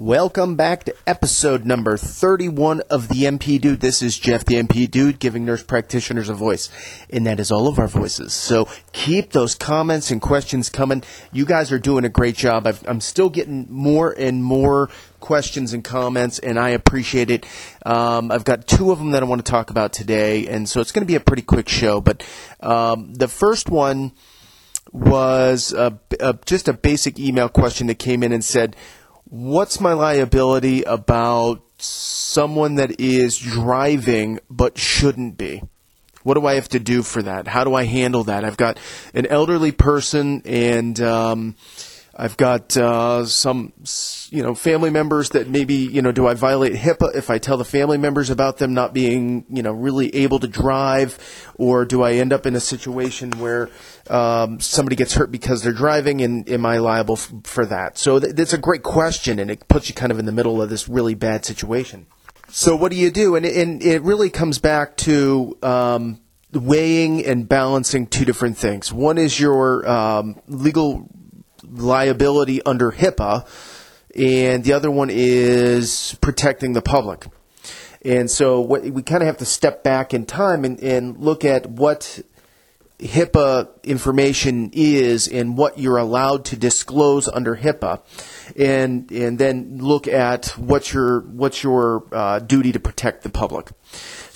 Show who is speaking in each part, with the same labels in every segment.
Speaker 1: Welcome back to episode number 31 of the NP Dude. This is Jeff, the NP Dude, giving nurse practitioners a voice. And that is all of our voices. So keep those comments and questions coming. You guys are doing a great job. i am still getting more and more questions and comments, and I appreciate it. Um, I've got two of them that I want to talk about today, and so it's going to be a pretty quick show. But um, the first one was a, a, just a basic email question that came in and said, what's my liability about someone that is driving but shouldn't be? What do I have to do for that? How do I handle that? I've got an elderly person and um, I've got uh, some, you know, family members that maybe, you know, do I violate HIPAA if I tell the family members about them not being, you know, really able to drive, or do I end up in a situation where um, somebody gets hurt because they're driving, and am I liable f- for that? So th- that's a great question, and it puts you kind of in the middle of this really bad situation. So what do you do? And, and it really comes back to um, weighing and balancing two different things. One is your um, legal liability under HIPAA, and the other one is protecting the public. And so what, we kind of have to step back in time and, and look at what HIPAA information is and what you're allowed to disclose under HIPAA, and and then look at what's your what's your uh, duty to protect the public.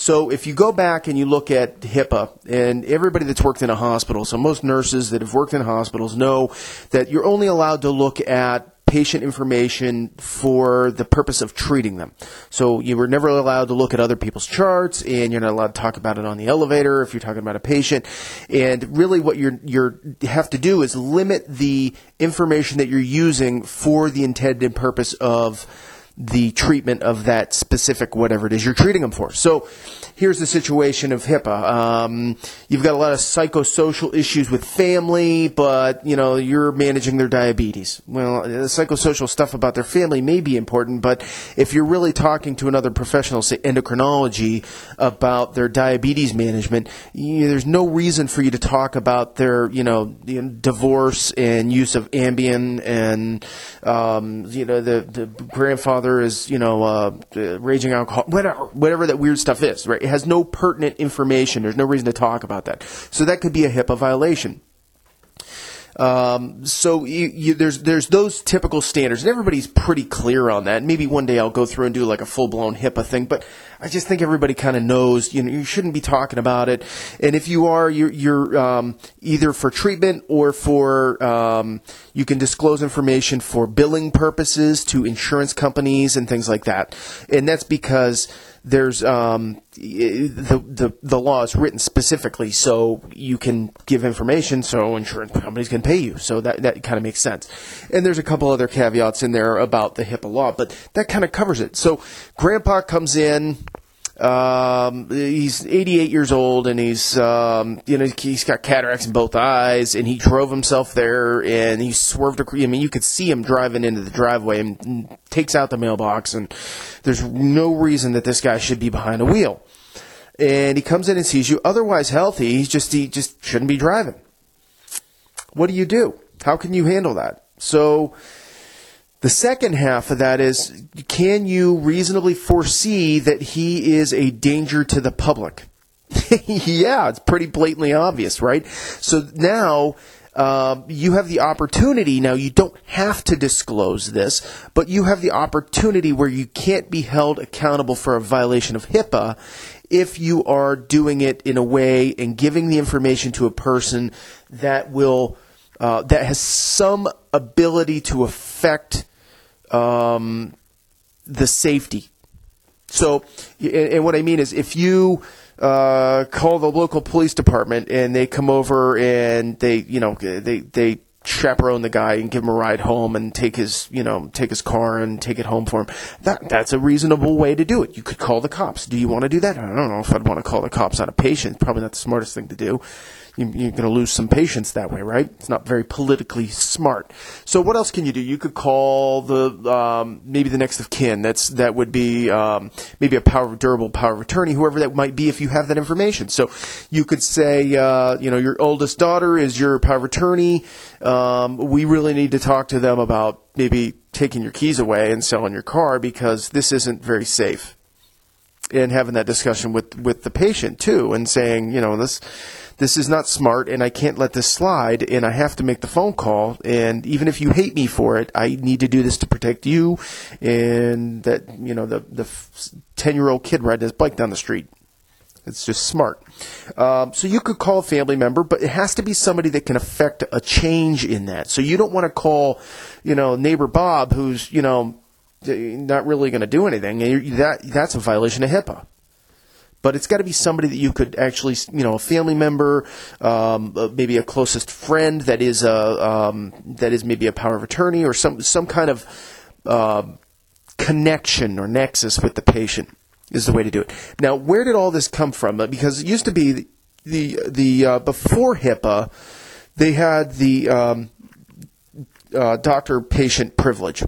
Speaker 1: So if you go back and you look at HIPAA, and everybody that's worked in a hospital, so most nurses that have worked in hospitals know that you're only allowed to look at patient information for the purpose of treating them. So you were never allowed to look at other people's charts, and you're not allowed to talk about it on the elevator if you're talking about a patient. And really, what you're you have to do is limit the information that you're using for the intended purpose of the treatment of that specific whatever it is you're treating them for. So here's the situation of HIPAA. Um, you've got a lot of psychosocial issues with family, but you know you're managing their diabetes. Well, the psychosocial stuff about their family may be important, but if you're really talking to another professional, say endocrinology, about their diabetes management, you, there's no reason for you to talk about their you know divorce and use of Ambien and um, you know the the grandfather is you know uh, raging alcohol, whatever whatever that weird stuff is, right? It has no pertinent information. There's no reason to talk about that. So that could be a HIPAA violation. Um, so you, you, there's there's those typical standards, and everybody's pretty clear on that. Maybe one day I'll go through and do like a full blown HIPAA thing, but I just think everybody kind of knows. You know, you shouldn't be talking about it, and if you are, you're, you're um, either for treatment or for um, you can disclose information for billing purposes to insurance companies and things like that, and that's because there's um, the, the the law is written specifically so you can give information so insurance companies can pay you. So that that kind of makes sense. And there's a couple other caveats in there about the HIPAA law, but that kind of covers it. So grandpa comes in um, he's 88 years old and he's, um, you know, he's got cataracts in both eyes and he drove himself there and he swerved. I mean, you could see him driving into the driveway and takes out the mailbox and there's no reason that this guy should be behind a wheel. And he comes in and sees you otherwise healthy. He just, he just shouldn't be driving. What do you do? How can you handle that? So, the second half of that is can you reasonably foresee that he is a danger to the public? yeah, it's pretty blatantly obvious, right? So now um, you have the opportunity. Now, you don't have to disclose this, but you have the opportunity where you can't be held accountable for a violation of HIPAA if you are doing it in a way and giving the information to a person that will. Uh, that has some ability to affect um, the safety. So, and, what I mean is, if you uh, call the local police department and they come over and they, you know, they they chaperone the guy and give him a ride home and take his, you know, take his car and take it home for him. That that's a reasonable way to do it. You could call the cops. Do you want to do that? I don't know if I'd want to call the cops on a patient. Probably not the smartest thing to do you're going to lose some patients that way, right? It's not very politically smart. So what else can you do? You could call the um, maybe the next of kin. That's that would be um, maybe a power durable power of attorney, whoever that might be, if you have that information. So you could say, uh, you know, your oldest daughter is your power of attorney. Um, we really need to talk to them about maybe taking your keys away and selling your car because this isn't very safe. And having that discussion with, with the patient too and saying, you know, this this is not smart and I can't let this slide and I have to make the phone call and even if you hate me for it, I need to do this to protect you and that, you know, the the 10-year-old kid riding his bike down the street. It's just smart. Um, so you could call a family member, but it has to be somebody that can affect a change in that. So you don't want to call, you know, neighbor Bob, who's you know not really going to do anything. That that's a violation of HIPAA but it's got to be somebody that you could actually, you know, a family member, um, uh, maybe a closest friend that is a um, that is maybe a power of attorney or some some kind of uh, connection or nexus with the patient is the way to do it. Now, where did all this come from? Uh, because it used to be the the, the uh, before HIPAA, they had the um, uh, doctor patient privilege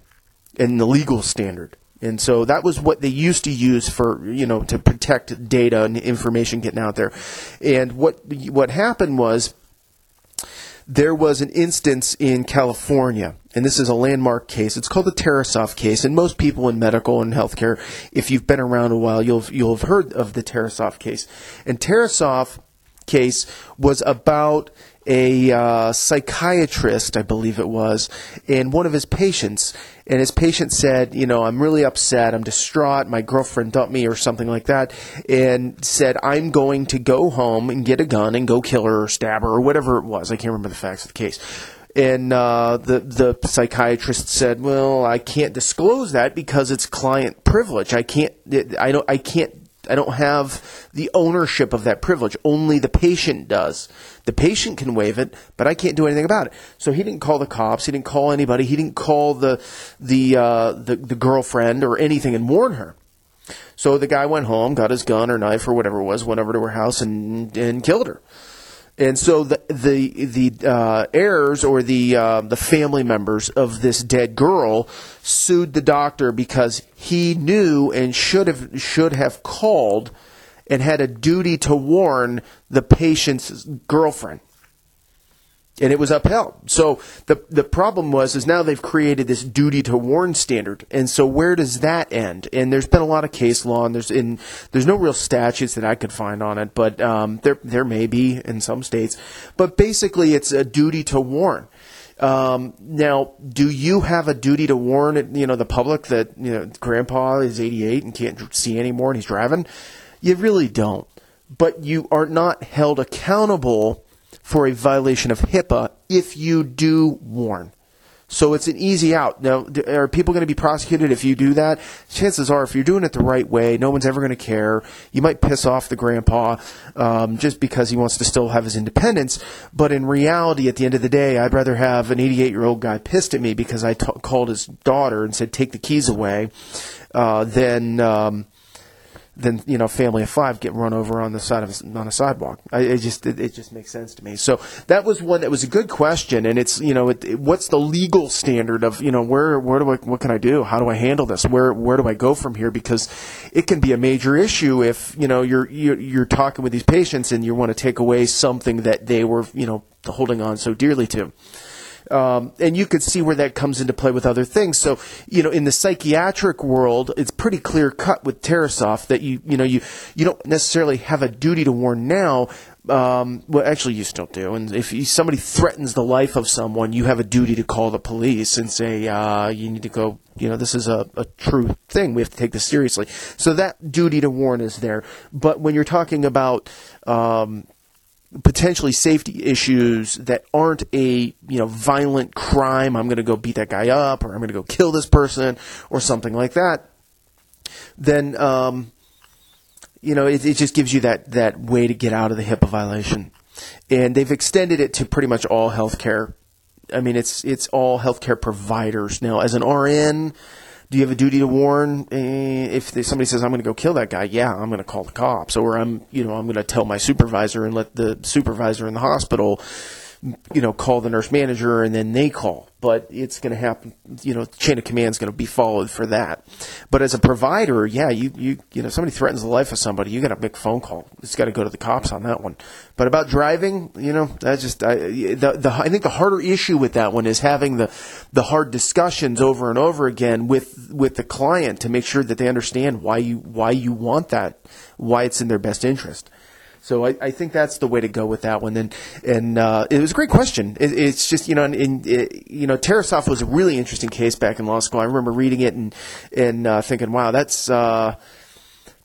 Speaker 1: and the legal standard. And so that was what they used to use for, you know, to protect data and information getting out there. And what what happened was there was an instance in California, and this is a landmark case. It's called the Tarasoff case, and most people in medical and healthcare, if you've been around a while, you'll you'll have heard of the Tarasoff case. And Tarasoff case was about a uh, psychiatrist, I believe it was, and one of his patients. And his patient said, You know, I'm really upset. I'm distraught. My girlfriend dumped me, or something like that. And said, I'm going to go home and get a gun and go kill her or stab her or whatever it was. I can't remember the facts of the case. And uh, the the psychiatrist said, "Well, I can't disclose that because it's client privilege. I can't. I don't. I can't I don't have the ownership of that privilege. Only the patient does. The patient can waive it, but I can't do anything about it. So he didn't call the cops. He didn't call anybody. He didn't call the the uh, the, the girlfriend or anything and warn her. So the guy went home, got his gun or knife or whatever it was, went over to her house and and killed her. And so the the the uh, heirs or the uh, the family members of this dead girl sued the doctor because he knew and should have should have called and had a duty to warn the patient's girlfriend and it was upheld. So the the problem was is now they've created this duty to warn standard, and so where does that end? And there's been a lot of case law, and there's in there's no real statutes that I could find on it, but um, there there may be in some states. But basically, it's a duty to warn. Um, now, do you have a duty to warn you know the public that you know Grandpa is 88 and can't see anymore and he's driving? You really don't. But you are not held accountable for a violation of HIPAA if you do warn. So it's an easy out. Now, are people going to be prosecuted if you do that? Chances are, if you're doing it the right way, no one's ever going to care. You might piss off the grandpa um, just because he wants to still have his independence. But in reality, at the end of the day, I'd rather have an 88 year old guy pissed at me because I t- called his daughter and said, "Take the keys away," uh, than um, than you know family of five get run over on the side of on a sidewalk. I, it just it, it, just makes sense to me. So that was one that was a good question, and it's you know it, it, what's the legal standard of you know where where do I what can I do? How do I handle this? Where where do I go from here? Because it can be a major issue if you know you're you're, you're talking with these patients and you want to take away something that they were you know holding on so dearly to. Um, and you could see where that comes into play with other things. So, you know, in the psychiatric world, it's pretty clear cut with Tarasoff that you, you know, you, you don't necessarily have a duty to warn now. Um, well, actually, you still do. And if you, somebody threatens the life of someone, you have a duty to call the police and say, uh, you need to go, you know, this is a, a true thing. We have to take this seriously. So that duty to warn is there. But when you're talking about, um, potentially safety issues that aren't a you know violent crime. I'm going to go beat that guy up, or I'm going to go kill this person, or something like that. Then um, you know it, it just gives you that that way to get out of the HIPAA violation, and they've extended it to pretty much all healthcare. I mean, it's it's all healthcare providers now. As an RN, do you have a duty to warn eh, if somebody says I'm going to go kill that guy? Yeah, I'm going to call the cops, or I'm you know I'm going to tell my supervisor and let the supervisor in the hospital you know, call the nurse manager and then they call. But it's going to happen, you know, chain of command is going to be followed for that. But as a provider, yeah, you, you, you know, somebody threatens the life of somebody, you got to make a phone call. It's got to go to the cops on that one. But about driving, you know, that's just, I, the, the, I think the harder issue with that one is having the, the hard discussions over and over again with, with the client to make sure that they understand why you, why you want that, why it's in their best interest. So I, I, think that's the way to go with that one. And and uh, it was a great question. It, it's just you know, in, it, you know, Tarasoff was a really interesting case back in law school. I remember reading it and and uh, thinking, wow, that's. Uh,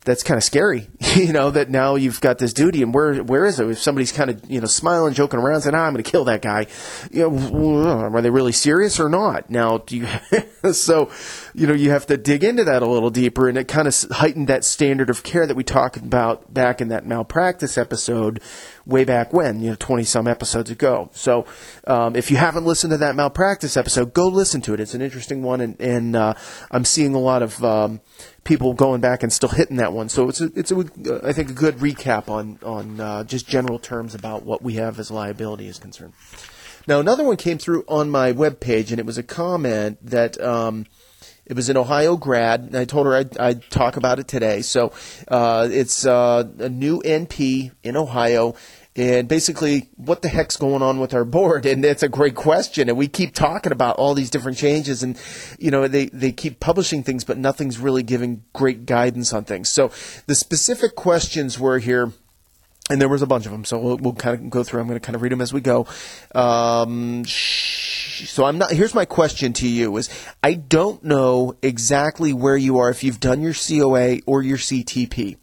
Speaker 1: that's kind of scary, you know, that now you've got this duty and where, where is it? If somebody's kind of, you know, smiling, joking around saying, ah, I'm going to kill that guy, you know, are they really serious or not? Now, do you, so, you know, you have to dig into that a little deeper and it kind of heightened that standard of care that we talked about back in that malpractice episode way back when, you know, 20 some episodes ago. So, um, if you haven't listened to that malpractice episode, go listen to it. It's an interesting one and, and, uh, I'm seeing a lot of, um, people going back and still hitting that one. So it's a, it's a, uh, think a good recap on on uh, just general terms about what we have as liability is concerned. Now another one came through on my web page, and it was a comment that. Um, it was an Ohio grad, and I told her I'd, I'd talk about it today. So uh, it's uh, a new NP in Ohio, and basically what the heck's going on with our board? And that's a great question. And we keep talking about all these different changes and you know they, they keep publishing things but nothing's really giving great guidance on things. So the specific questions were here and there was a bunch of them so we'll, we'll kind of go through. I'm going to kind of read them as we go. Um, so I'm not. Here's my question to you: Is I don't know exactly where you are if you've done your COA or your CTP.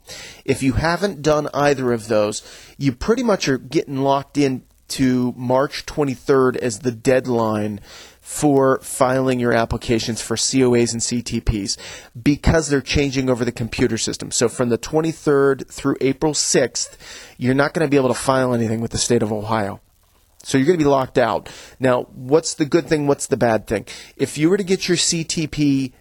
Speaker 1: If you haven't done either of those, you pretty much are getting locked in to March 23rd as the deadline for filing your applications for COAs and CTPs because they're changing over the computer system. So from the 23rd through April 6th, you're not going to be able to file anything with the state of Ohio. So you're going to be locked out. Now, what's the good thing? What's the bad thing? If you were to get your CTP,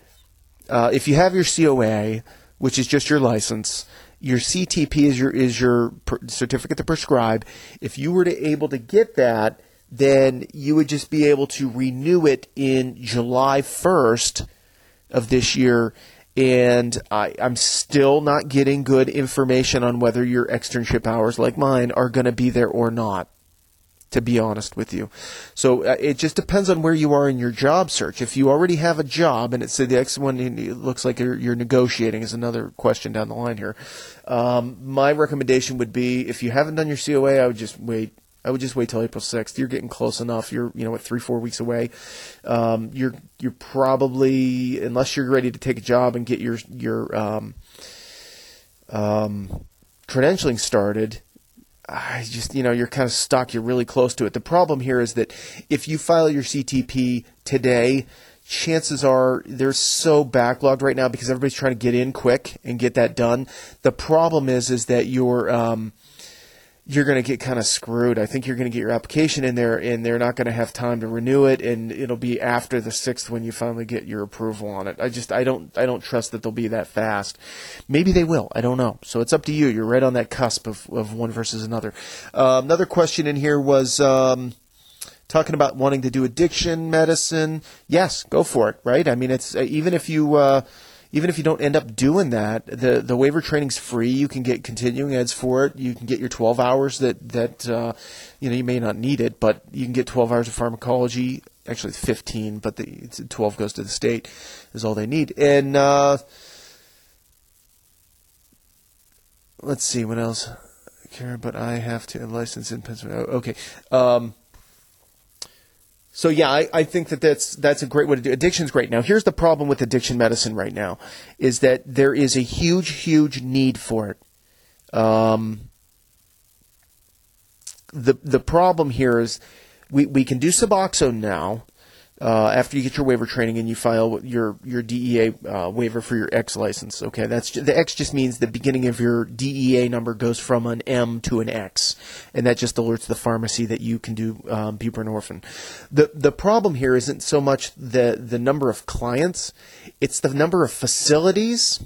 Speaker 1: uh, if you have your COA, which is just your license, your CTP is your is your certificate to prescribe. If you were to able to get that, then you would just be able to renew it in July 1st of this year. And I, I'm still not getting good information on whether your externship hours, like mine, are going to be there or not to be honest with you. So uh, it just depends on where you are in your job search. If you already have a job, and it's the next one it looks like you're, you're negotiating is another question down the line here. Um, my recommendation would be if you haven't done your COA, I would just wait. I would just wait till April sixth. You're getting close enough. You're you know what three four weeks away. Um, you're you're probably unless you're ready to take a job and get your your um, um, credentialing started I just, you know, you're kind of stuck. You're really close to it. The problem here is that if you file your CTP today, chances are they're so backlogged right now because everybody's trying to get in quick and get that done. The problem is, is that your um, you're going to get kind of screwed. I think you're going to get your application in there, and they're not going to have time to renew it, and it'll be after the sixth when you finally get your approval on it. I just I don't I don't trust that they'll be that fast. Maybe they will. I don't know. So it's up to you. You're right on that cusp of, of one versus another. Uh, another question in here was. Um, talking about wanting to do addiction medicine, yes, go for it. Right? I mean, it's uh, even if you uh, even if you don't end up doing that, the the waiver training's free. You can get continuing eds for it. You can get your 12 hours that that uh, you know you may not need it, but you can get 12 hours of pharmacology. Actually, 15, but the 12 goes to the state is all they need. And uh, let's see what else. Care, but I have to license in Pennsylvania. Okay. Um, so yeah, I, I think that that's that's a great way to do. Addiction's great. Now, here's the problem with addiction medicine right now, is that there is a huge, huge need for it. Um, the the problem here is we, we can do Suboxone now, uh, after you get your waiver training and you file your your DEA uh, waiver for your X license. Okay, that's the X just means the beginning of your DEA number goes from an M to an X, and that just alerts the pharmacy that you can do um, buprenorphine. the The problem here isn't so much the the number of clients; it's the number of facilities,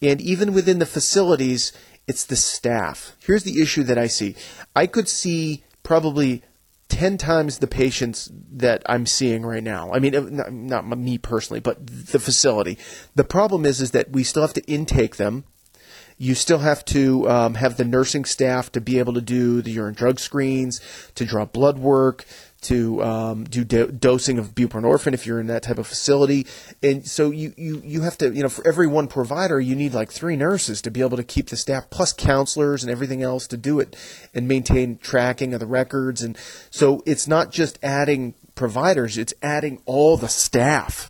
Speaker 1: and even within the facilities, it's the staff. Here's the issue that I see: I could see probably 10 times the patients that I'm seeing right now. I mean, not, not me personally, but the facility. The problem is, is that we still have to intake them. You still have to um, have the nursing staff to be able to do the urine drug screens, to draw blood work, to um, do do- dosing of buprenorphine if you're in that type of facility. And so you, you, you have to, you know, for every one provider, you need like three nurses to be able to keep the staff, plus counselors and everything else to do it and maintain tracking of the records. And so it's not just adding providers, it's adding all the staff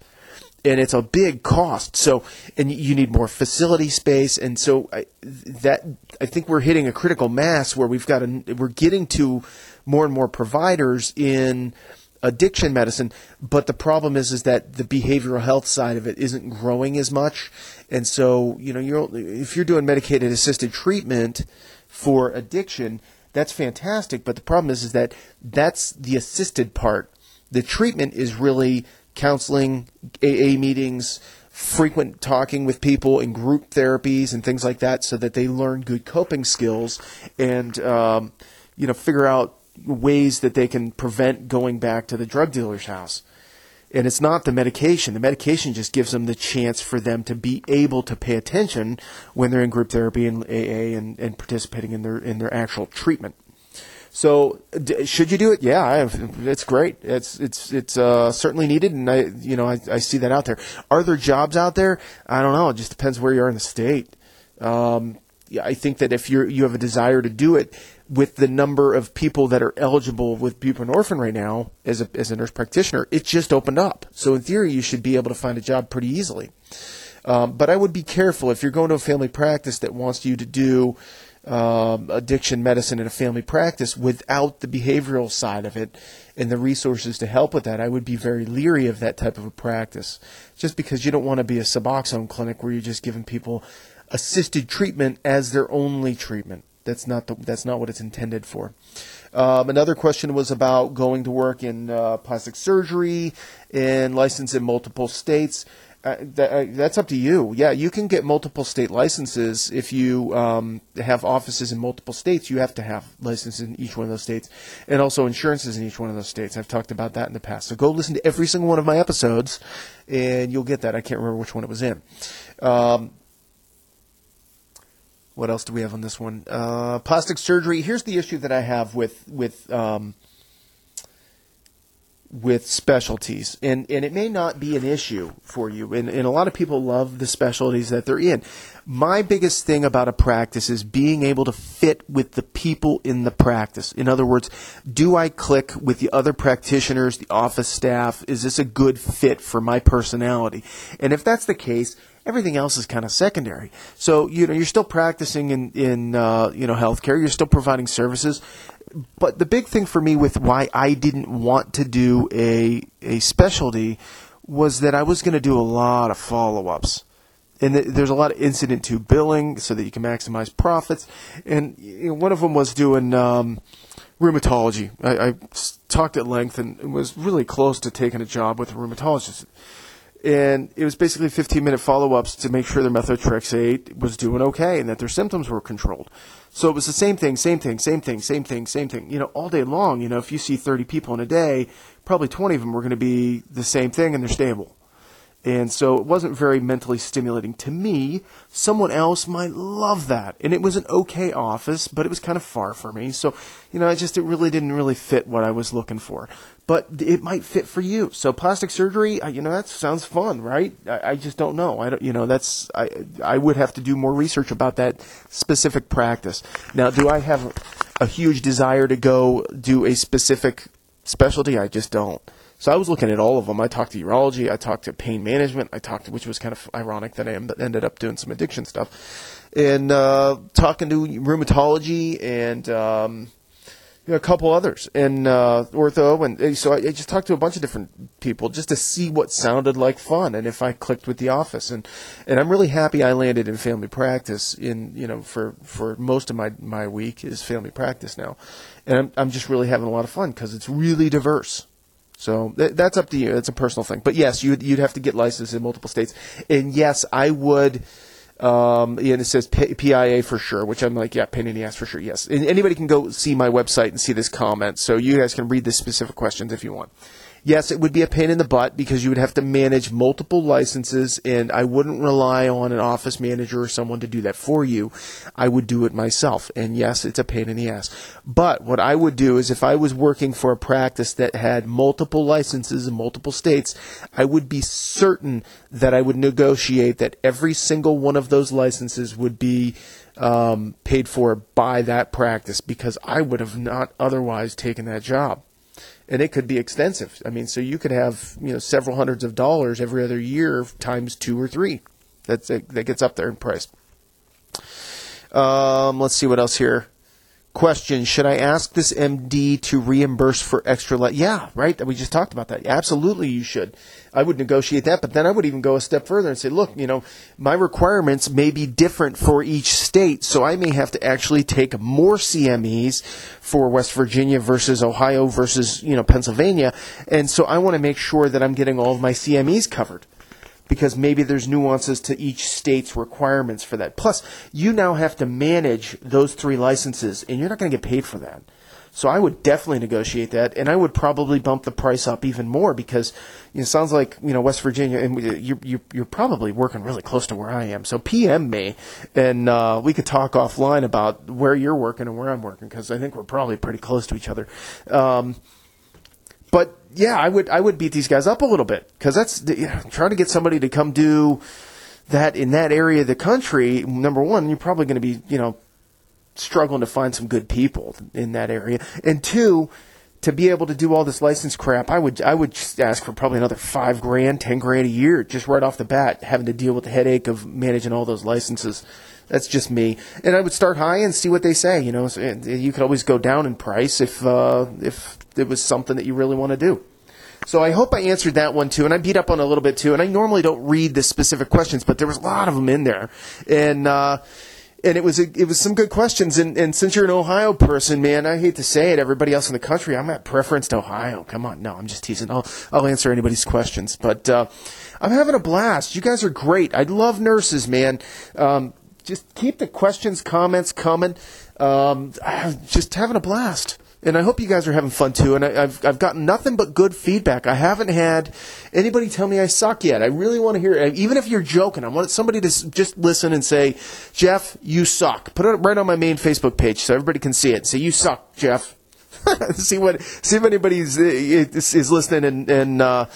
Speaker 1: and it's a big cost. So, and you need more facility space, and so I, that I think we're hitting a critical mass where we've got a, we're getting to more and more providers in addiction medicine, but the problem is is that the behavioral health side of it isn't growing as much, and so you know you're if you're doing medicated assisted treatment for addiction, that's fantastic. But the problem is is that that's the assisted part. The treatment is really counseling, AA meetings, frequent talking with people in group therapies and things like that, so that they learn good coping skills and um, you know figure out ways that they can prevent going back to the drug dealer's house. And it's not the medication. The medication just gives them the chance for them to be able to pay attention when they're in group therapy and AA and, and participating in their in their actual treatment. So d- should you do it? Yeah, it's great. It's it's it's uh, certainly needed, and I you know I, I see that out there. Are there jobs out there? I don't know. It just depends where you are in the state. Um, I think that if you you have a desire to do it, with the number of people that are eligible with buprenorphine right now as a, as a nurse practitioner, it just opened up. So in theory, you should be able to find a job pretty easily. Um, but I would be careful if you're going to a family practice that wants you to do um, addiction medicine in a family practice without the behavioral side of it and the resources to help with that. I would be very leery of that type of a practice, just because you don't want to be a Suboxone clinic where you're just giving people assisted treatment as their only treatment. That's not the, that's not what it's intended for. Um, another question was about going to work in uh, plastic surgery and licensed in multiple states. Uh, that, uh, that's up to you. Yeah, you can get multiple state licenses if you um, have offices in multiple states. You have to have licenses in each one of those states, and also insurances in each one of those states. I've talked about that in the past. So go listen to every single one of my episodes, and you'll get that. I can't remember which one it was in. Um, what else do we have on this one? Uh, plastic surgery. Here's the issue that I have with with um, with specialties, and and it may not be an issue for you, and and a lot of people love the specialties that they're in. My biggest thing about a practice is being able to fit with the people in the practice. In other words, do I click with the other practitioners, the office staff? Is this a good fit for my personality? And if that's the case, everything else is kind of secondary. So you know you're still practicing in in uh, you know healthcare. You're still providing services. But the big thing for me with why I didn't want to do a a specialty was that I was going to do a lot of follow ups. And there's a lot of incident to billing so that you can maximize profits. And you know, one of them was doing um, rheumatology. I, I talked at length and was really close to taking a job with a rheumatologist and it was basically 15 minute follow ups to make sure their methotrexate was doing okay and that their symptoms were controlled. So it was the same thing, same thing, same thing, same thing, same thing. You know, all day long. You know, if you see 30 people in a day, probably 20 of them were going to be the same thing and they're stable. And so it wasn't very mentally stimulating to me. Someone else might love that. And it was an okay office, but it was kind of far for me. So, you know, I just, it really didn't really fit what I was looking for. But it might fit for you. So plastic surgery, you know, that sounds fun, right? I, I just don't know. I don't, you know, that's, I, I would have to do more research about that specific practice. Now, do I have a huge desire to go do a specific specialty? I just don't. So I was looking at all of them. I talked to urology, I talked to pain management, I talked to, which was kind of ironic that I ended up doing some addiction stuff, and uh, talking to rheumatology and um, you know, a couple others and uh, ortho, and so I, I just talked to a bunch of different people just to see what sounded like fun and if I clicked with the office, and and I'm really happy I landed in family practice. In you know for for most of my my week is family practice now, and I'm I'm just really having a lot of fun because it's really diverse so th- that's up to you. It's a personal thing. But yes, you'd, you'd have to get licensed in multiple states. And yes, I would Um, and it says P- PIA for sure, which I'm like, yeah, pain in the ass for sure. Yes. And anybody can go see my website and see this comment. So you guys can read the specific questions if you want yes, it would be a pain in the butt because you would have to manage multiple licenses, and I wouldn't rely on an office manager or someone to do that for you. I would do it myself. And yes, it's a pain in the ass. But what I would do is if I was working for a practice that had multiple licenses in multiple states, I would be certain that I would negotiate that every single one of those licenses would be um, paid for by that practice because I would have not otherwise taken that job and it could be extensive. I mean, so you could have you know several hundreds of dollars every other year times two or three. That's that gets up there in price. Um, let's see what else here. Question: Should I ask this MD to reimburse for extra? Le- yeah, right. We just talked about that. Absolutely, you should. I would negotiate that, but then I would even go a step further and say, look, you know, my requirements may be different for each state, so I may have to actually take more CMEs for West Virginia versus Ohio versus you know Pennsylvania, and so I want to make sure that I'm getting all of my CMEs covered because maybe there's nuances to each state's requirements for that. Plus, you now have to manage those three licenses, and you're not going to get paid for that. So I would definitely negotiate that, and I would probably bump the price up even more because you know, it sounds like you know West Virginia, and you're, you're, you're probably working really close to where I am. So PM me, and uh, we could talk offline about where you're working and where I'm working because I think we're probably pretty close to each other. Um, but yeah, I would I would beat these guys up a little bit because that's you know, trying to get somebody to come do that in that area of the country. Number one, you're probably going to be you know struggling to find some good people in that area, and two, to be able to do all this license crap, I would I would ask for probably another five grand, ten grand a year just right off the bat, having to deal with the headache of managing all those licenses. That's just me, and I would start high and see what they say. You know, you could always go down in price if uh, if it was something that you really want to do. So I hope I answered that one too, and I beat up on a little bit too. And I normally don't read the specific questions, but there was a lot of them in there, and uh, and it was a, it was some good questions. And, and since you're an Ohio person, man, I hate to say it, everybody else in the country, I'm at preference to Ohio. Come on, no, I'm just teasing. I'll I'll answer anybody's questions, but uh, I'm having a blast. You guys are great. I love nurses, man. Um, just keep the questions, comments coming. Um, just having a blast and I hope you guys are having fun too. And I, have I've gotten nothing but good feedback. I haven't had anybody tell me I suck yet. I really want to hear, even if you're joking, I want somebody to just listen and say, Jeff, you suck. Put it right on my main Facebook page so everybody can see it. Say you suck, Jeff. see what see if anybody is, is listening and and. Uh,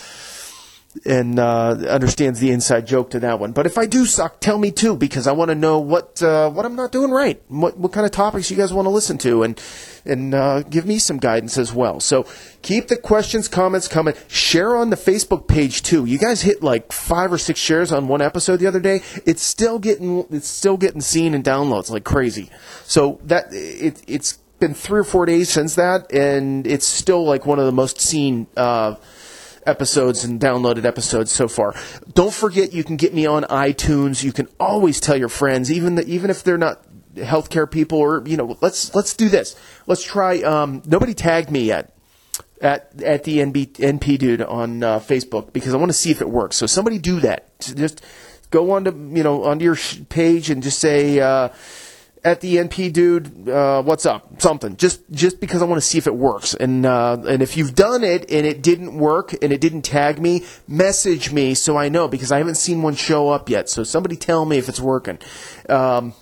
Speaker 1: and uh, understands the inside joke to that one. But if I do suck, tell me too, because I want to know what uh, what I'm not doing right, what what kind of topics you guys want to listen to, and and uh, give me some guidance as well. So keep the questions, comments coming. Share on the Facebook page too. You guys hit like five or six shares on one episode the other day. It's still getting it's still getting seen and downloads like crazy. So that it it's been three or four days since that, and it's still like one of the most seen uh, episodes and downloaded episodes so far. Don't forget you can get me on iTunes. You can always tell your friends, even the, even if they're not healthcare people or you know, let's let's do this. Let's try. Um, nobody tagged me yet at at the NB, NP dude on uh, Facebook because I want to see if it works. So somebody do that. Just go onto you know onto your page and just say. Uh, at the NP dude, uh, what's up? Something. Just just because I want to see if it works. And uh, and if you've done it and it didn't work and it didn't tag me, message me so I know because I haven't seen one show up yet. So somebody tell me if it's working. Um,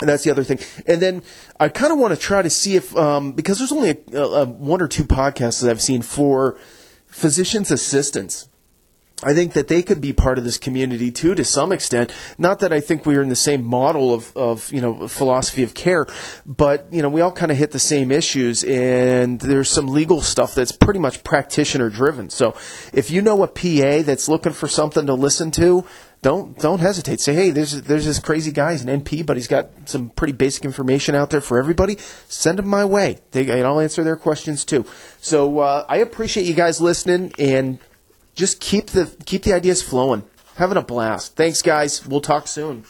Speaker 1: and that's the other thing. And then I kind of want to try to see if um, because there's only a, a, one or two podcasts that I've seen for physicians assistants I think that they could be part of this community too, to some extent. Not that I think we are in the same model of, of you know philosophy of care, but you know we all kind of hit the same issues, and there's some legal stuff that's pretty much practitioner driven. So if you know a PA that's looking for something to listen to, don't don't hesitate. Say, hey, there's there's this crazy guy, he's an NP, but he's got some pretty basic information out there for everybody. Send him my way. They, and I'll answer their questions too. So uh, I appreciate you guys listening and just keep the keep the ideas flowing. Having a blast. Thanks, guys. We'll talk soon.